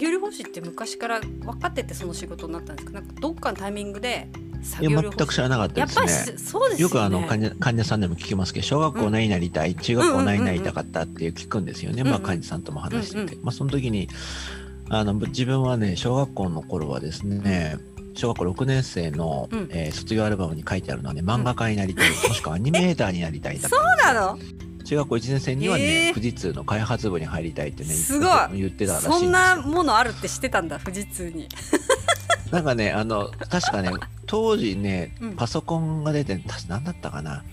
作業療法士って昔から分かっててその仕事になったんですか？なんかどっかのタイミングで作業療法士全く知らなかったやっぱりですねそうですよね。よくあの患者患者さんでも聞きますけど小学校何になりたい、中学校何になりたかったっていう聞くんですよね、うんうんまあ患者さんとも話してて、うんうん。まあその時にあのぶ自分はね小学校の頃はですね小学校6年生の、うん。えー卒業アルバムに書いてあるのはね漫画家になりたい、もしくはアニメーターになりたいだったそうなの？中学校1年生にはね、えー。富士通の開発部に入りたいってねすごい。言ってたらしいそんなものあるって知ってたんだ富士通に。なんかね、あの、確かね、当時ねうん、パソコンが出て、確か何だったかな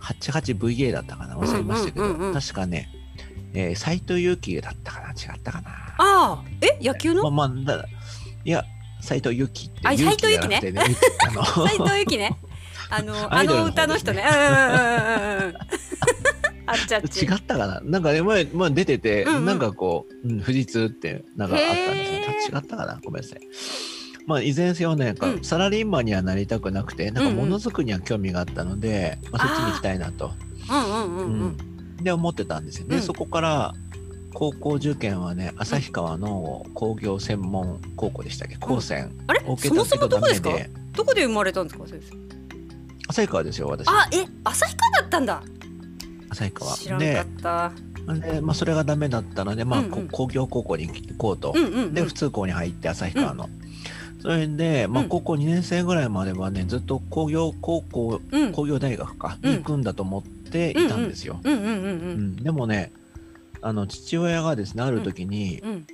？88VA だったかな？忘れましたけど、うんうんうんうん確かね、えー、斎藤佑樹だったかな？違ったかな？ああえ？野球の？まあまあ、だいや、斎藤佑樹って。あ佑樹斉藤じゃなくてね。あの 斉藤由貴ね。あのあ アイドルの歌の人ね。うんうんうんうんうんあっちゃっち。違ったかな？なんかね、前、前出てて、うんうん。なんかこう、うん、富士通って、なんかあったんですよ。へー。違ったかな？ごめんなさい。まあ、いずれにせよね、うん。サラリーマンにはなりたくなくて、なんかうん。うんものづくりには興味があったので、まあ、そっちに行きたいなと。うんうんうんうん。で思ってたんですよ。ね、うん。そこから高校受験はね旭川の工業専門高校でしたっけ？高専、あれ？を受けそもそもどこですか？どこで生まれたんですか先生？旭川ですよ私あえ？旭川だったんだ旭川知らなかでった。で、まあ、それがダメだったので、まあうんうん。こ工業高校に行こうと、うんうんうん。で普通校に入って旭川の、それで、まあ、うん。高校2年生ぐらいまではねずっと工業高校うん。工業大学か、うん。に行くんだと思っていたんですよ、うんうん。うんううんん。でもねあの父親がですねある時に、うん。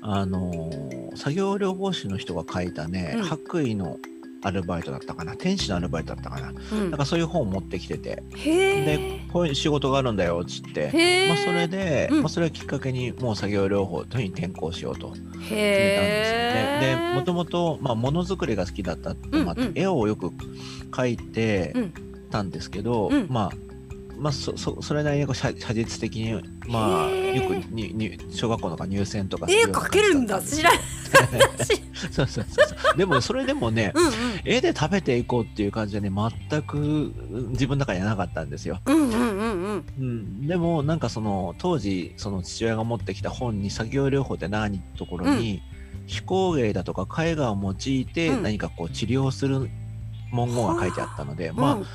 あのー作業療法士の人が書いたね、うん。白衣のアルバイトだったかな。天使のアルバイトだったかな、うん。なんかそういう本を持ってきてて。へでえこういう仕事があるんだよっつって、まあ、それで、うん。まあ、それをきっかけにもう作業療法というに転校しようと決めたんですよね。でもともとまあものづくりが好きだったって、まあ絵をよく描いてうん。たんですけど、うん。まあまあ、そそそれなりにこう写写実的に、まあ、よくにに小学校とか入選とか絵描けるんだ知だらそうそうそうそうでもそれでもね、うんうん絵で食べていこうっていう感じでね全く自分の中にはなかったんですよ。うんうんうんうんうん、でもなんかその当時その父親が持ってきた本に作業療法って何ってところに、手工芸だとか絵画を用いてうん何かこう治療する文言が書いてあったので、まあうん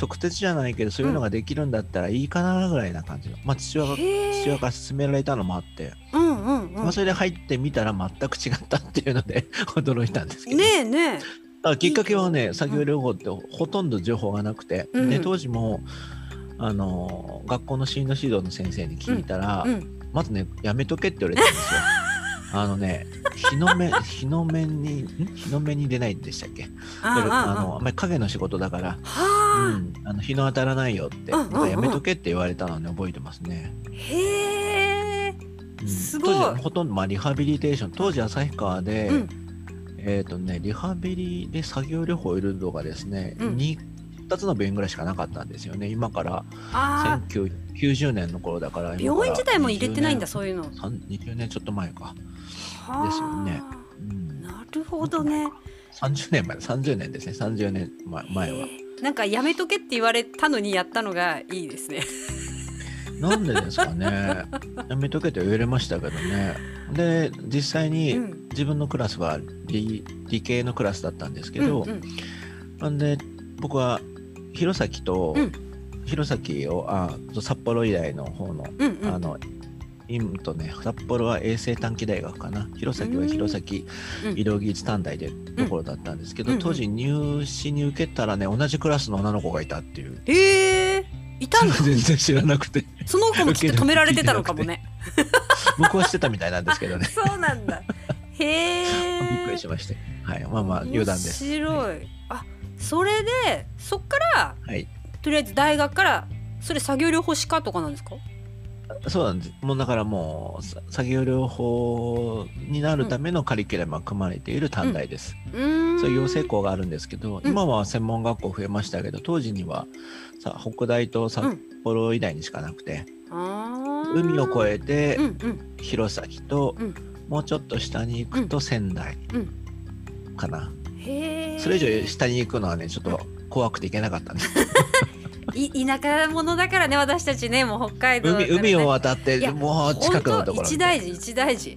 直接じゃないけどそういうのができるんだったらいいかなぐらいな感じの、まあ父親が父親から勧められたのもあって、うんうんうん。まあ、それで入ってみたら全く違ったっていうので 驚いたんですけど、ね。えねえ。きっかけはね作業療法ってほとんど情報がなくて、うん。で当時もあの学校の進路指導の先生に聞いたら、うんまずねやめとけって言われたんですよ。あのね日の目日の目にん？日の目に出ないんでしたっけ？あのあんまり影の仕事だから、うはん、あの日の当たらないよって、やめとけって言われたのね覚えてますね。あへえうん。すごい。当時ほとんど、まあ、リハビリテーション当時旭川で、うん。えっ、とねリハビリで作業療法を入れるのがですね、うん。に2つの病院ぐらいしかなかったんですよね。今からあ1990年の頃だからあ病院自体も入れてないんだそそういうの。20年ちょっと前か、はあ。ですよね。うん、なるほどね。30年前30年ですね。30年前前はなんかやめとけって言われたのにやったのがいいですね。なんでですかね。やめとけと言われましたけどね。で実際にうん。自分のクラスは理理系のクラスだったんですけど、うんうん。なんで僕は弘前と、うん。弘前をあ札幌医大の方の、うんうん。あの今とね札幌は衛生短期大学かな。弘前は弘前うん。医療技術短大でところだったんですけど、うん当時入試に受けたらね同じクラスの女の子がいたっていう。へえいたんだ 全然知らなくて。その子もきっと止められてたのかもね。僕はしてたみたいなんですけどね。そうなんだ。へえびっくりしまして。はい。まあまあ余談です。面白い。あそれでそっからはい。とりあえず大学からそれ作業療法士科とかなんですか？そうなんです。もうだからもうさ作業療法になるためのカリキュラムが組まれている短大です、うーん。そういう養成校があるんですけど、うん。今は専門学校増えましたけど当時にはさ北大と札幌医大にしかなくて、あー。海を越えてうんうん。弘前と、うん。もうちょっと下に行くと仙台うん。かな、それ以上下に行くのはねちょっと怖くて行けなかったんです、い田舎者だからね私たちねもう北海道ね。海海を渡ってもう近くのところ一大事一大事。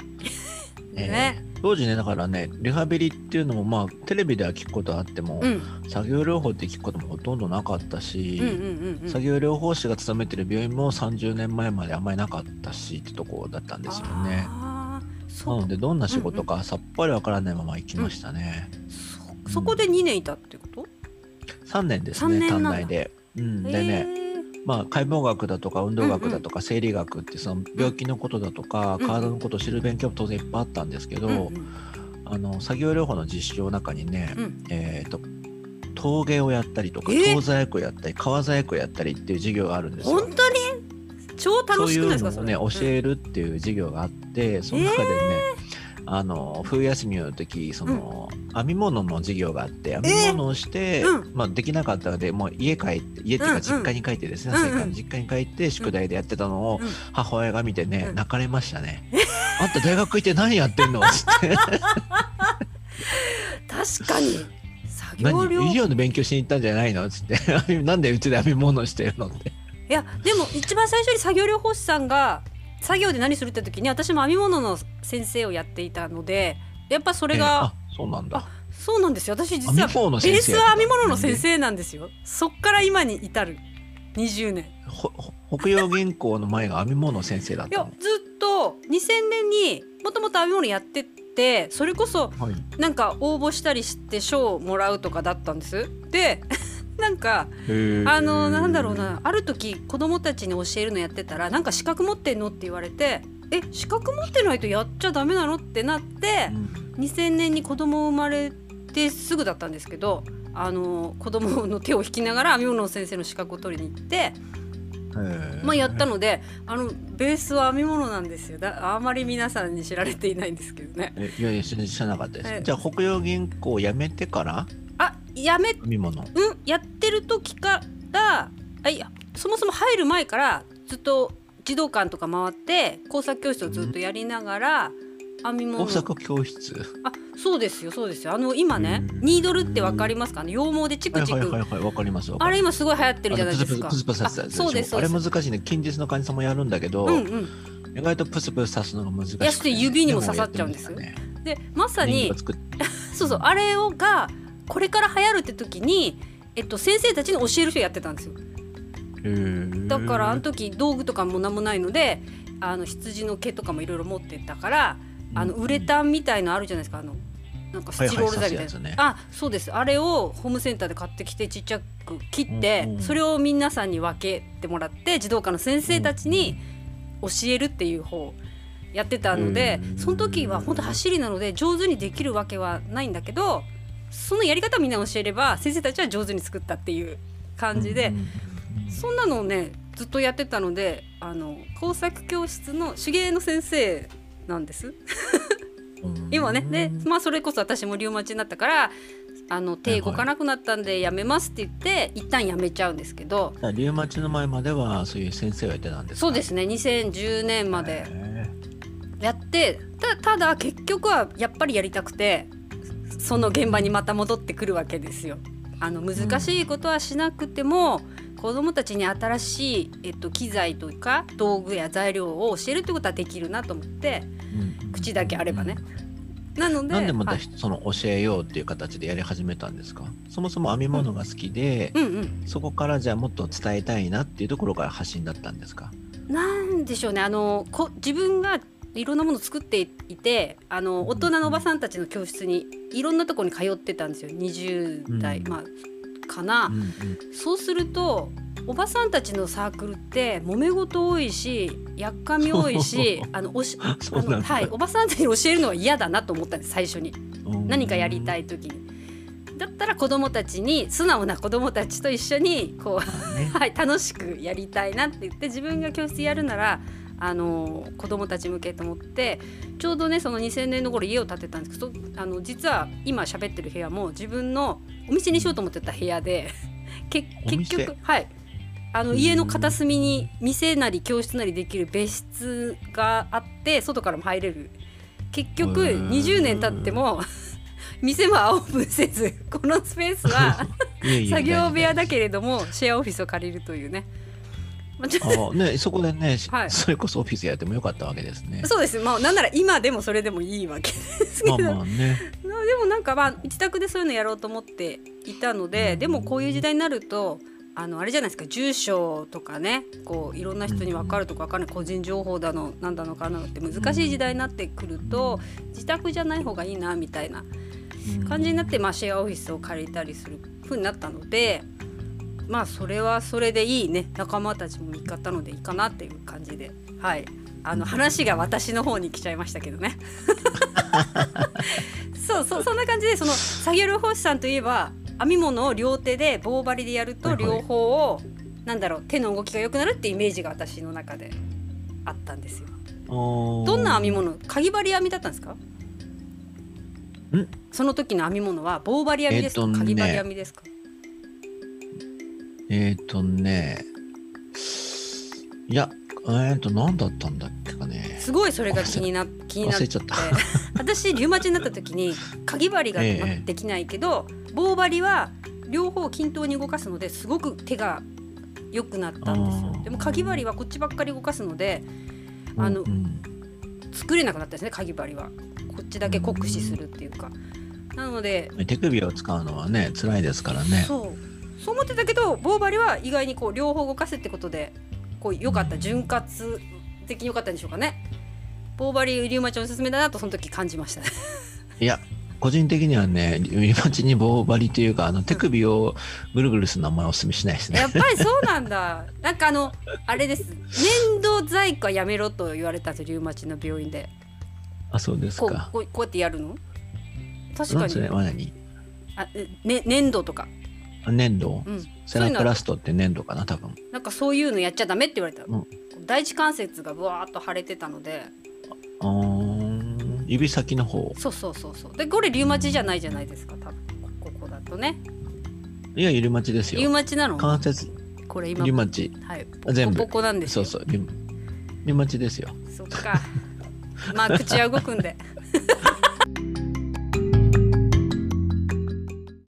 えね。ー当時ねだからねリハビリっていうのもまあテレビでは聞くことはあっても、うん。作業療法って聞くこともほとんどなかったし、うんうんうんうん。作業療法士が勤めてる病院も30年前まであんまりなかったしってとこだったんですよね。なそう。のでどんな仕事かさっぱりわからないまま行きましたね。そそこで2年いたってこと？3年ですね短大で。うん、でへね、ーまあ、解剖学だとか運動学だとか生理学ってその病気のことだとかうん体のことを知る勉強も当然いっぱいあったんですけど、あの作業療法の実習の中にね、うん。えー、と陶芸をやったりとかえ東細工やったり革細工やったりっていう授業があるんですよ。本当に？超楽しくないですかそういうのをね教えるっていう授業があって、その中でね、あの冬休みの時その、編み物の授業があって編み物をして、うん。まあ、できなかったのでもう家帰って家っていううんうん。か実家に帰ってですね、うんうん。実家に帰って宿題でやってたのをうん。母親が見てね、うん。泣かれましたね。あんた大学行って何やってんの？つって。確かに。作業何？療医療の勉強しに行ったんじゃないの？つって。なんでうちで編み物してるの？って。いやでも一番最初に作業療法士さんが作業で何するって時に私も編み物の先生をやっていたのでやっぱそれえーそうなんだ。そうなんですよ。私実はベースは編み物の先生なんですよ。そっから今に至る。20年。北洋銀行の前が編み物の先生だっいやずっと2000年にもともと編み物やっててそれこそはい。なんか応募したりして賞をもらうとかだったんです。でなんかあのなんだろうなある時子供たちに教えるのやってたらなんか資格持ってんのって言われてえ資格持ってないとやっちゃダメなのってなってうん。2000年に子供生まれてすぐだったんですけどあの子供の手を引きながら編み物の先生の資格を取りに行って、まあ、やったのであのベースは編み物なんですよ。だあまり皆さんに知られていないんですけどね。えいやいや知らなかったです、ええ。じゃあ北洋銀行を辞めてからあやめ編み物。うんやってる時からあいやそもそも入る前からずっと児童館とか回って工作教室をずっとやりながら編み物。工作教室？あそうですよそうですよ。あの今ねうん。ニードルってわかりますか？ね羊毛でチクチク、はいはいはいはいわかりますあれります。今すごい流行ってるじゃないですか。プスそうですあれ難しいね。近日の患者さんもやるんだけど、うんうん。意外とプスプス刺すのが難しいやそして指にも刺さっちゃうんです。もやってましたね。でまさに そうそうあれをがこれから流行るって時にえっと先生たちに教える人やってたんですよ。だからあの時道具とかも何もないのであの羊の毛とかもいろいろ持ってったからあのうんウレタンみたいのあるじゃないですか。あのなんかスチロール剤みたいな、はいはいね。あそうです。あれをホームセンターで買ってきてちっちゃく切って、それを皆さんに分けてもらって児童科の先生たちに教えるっていう方をやってたので、うんその時は本当走りなので上手にできるわけはないん。だけどそのやり方をみんな教えれば先生たちは上手に作ったっていう感じで。そんなのをねずっとやってたのであの工作教室の手芸の先生なんです。うん。今ね。でまあそれこそ私もリウマチになったからあの手動かなくなったんでやめますって言って一旦やめちゃうんですけど。リウマチの前まではそういう先生をやってたんですか？そうですね。2010年までへやってたただ結局はやっぱりやりたくてその現場にまた戻ってくるわけですよ。あの難しいことはしなくても、子どもたちに新しい、えっと、機材とか道具や材料を教えるってことはできるなと思ってーうん。口だけあればね。なのでなんでまたはい。その教えようっていう形でやり始めたんですか？そもそも編み物が好きで、うんうん、そこからじゃあもっと伝えたいなっていうところから発信だったんですか？なんでしょうね。あのこ自分がいろんなものを作っていてあの大人のおばさんたちの教室にいろんなところに通ってたんですよ。20代、うん。まあかな。うんうん。そうするとおばさんたちのサークルって揉め事多いしやっかみ多いしあのおしの、はい、おばさんたちに教えるのは嫌だなと思ったんです最初に。うん。何かやりたい時に。だったら子供たちに素直な子供たちと一緒にこうね。はい、楽しくやりたいなって言って自分が教室やるならあの子供たち向けと思ってちょうどねその2000年の頃家を建てたんですけどあの実は今喋ってる部屋も自分のお店にしようと思ってた部屋で 結局はい。あの家の片隅に店なり教室なりできる別室があって外からも入れる。結局へー。20年経っても 店はオープンせずこのスペースは 作業部屋だけれどもシェアオフィスを借りるというね。まあね、そこでね、はい。それこそオフィスやってもよかったわけですね。そうです。まあなんなら今でもそれでもいいわけですけど、まあまあね。まあでもなんかまあ自宅でそういうのやろうと思っていたのででもこういう時代になるとあのあれじゃないですか住所とかねこういろんな人に分かるとか分かんない個人情報だのなんだのかなのって難しい時代になってくると自宅じゃない方がいいなみたいなうん。感じになって、まあ、シェアオフィスを借りたりする風になったのでまあそれはそれでいいね。仲間たちも見方のでいいかなっていう感じで。はい。あの話が私の方に来ちゃいましたけどね。そうそうそんな感じでその作業療法士さんといえば編み物を両手で棒針でやるとはいはい。両方を、なんだろう手の動きが良くなるってイメージが私の中であったんですよ。どどんな編み物？かぎ針編みだったんですか？ん？その時の編み物は棒針編みですか、えっとね。かぎ針編みですか？えっ、とね、いや、えっ、と、何だったんだっけかね。すごいそれが気にな気になって。忘れちゃった。私リウマチになった時にかぎ針がええできないけど、棒針は両方均等に動かすのですごく手が良くなったんですよ。でもかぎ針はこっちばっかり動かすのであのうん。うん作れなくなったんですねかぎ針は。こっちだけ酷使するっていうか。なので手首を使うのはね、辛いですからね。そうそう思ってたけど棒針は意外にこう両方動かすってことでこう良かった潤滑的に良かったんでしょうかね。棒針リウマチおすすめだなとその時感じましたいや、個人的にはね、リマチに棒針というか、あの手首をぐるぐるするのはあんまりおすすめしないですね。やっぱりそうなんだ。なんかあのあれです。粘土細工はやめろと言われたんですよリウマチの病院で。あ、そうですか。こうこうやってやるの？確かに。は何？あ、ね、粘土とか、あ粘土？うん、セラプラストって粘土かな、多分。なんかそういうのやっちゃダメって言われた、うん。第一関節がぶわーっと腫れてたので。あー。指先の方。そうそうそうそう。でこれリウマチじゃないじゃないですか多分。ここだとね。いや、リマチですリウよ。マチなの？関節、これ今。リマチ。はい。全部。ポコポコなんですよ。そうそう、リリマチですよ。そっか。まあ口は動くんで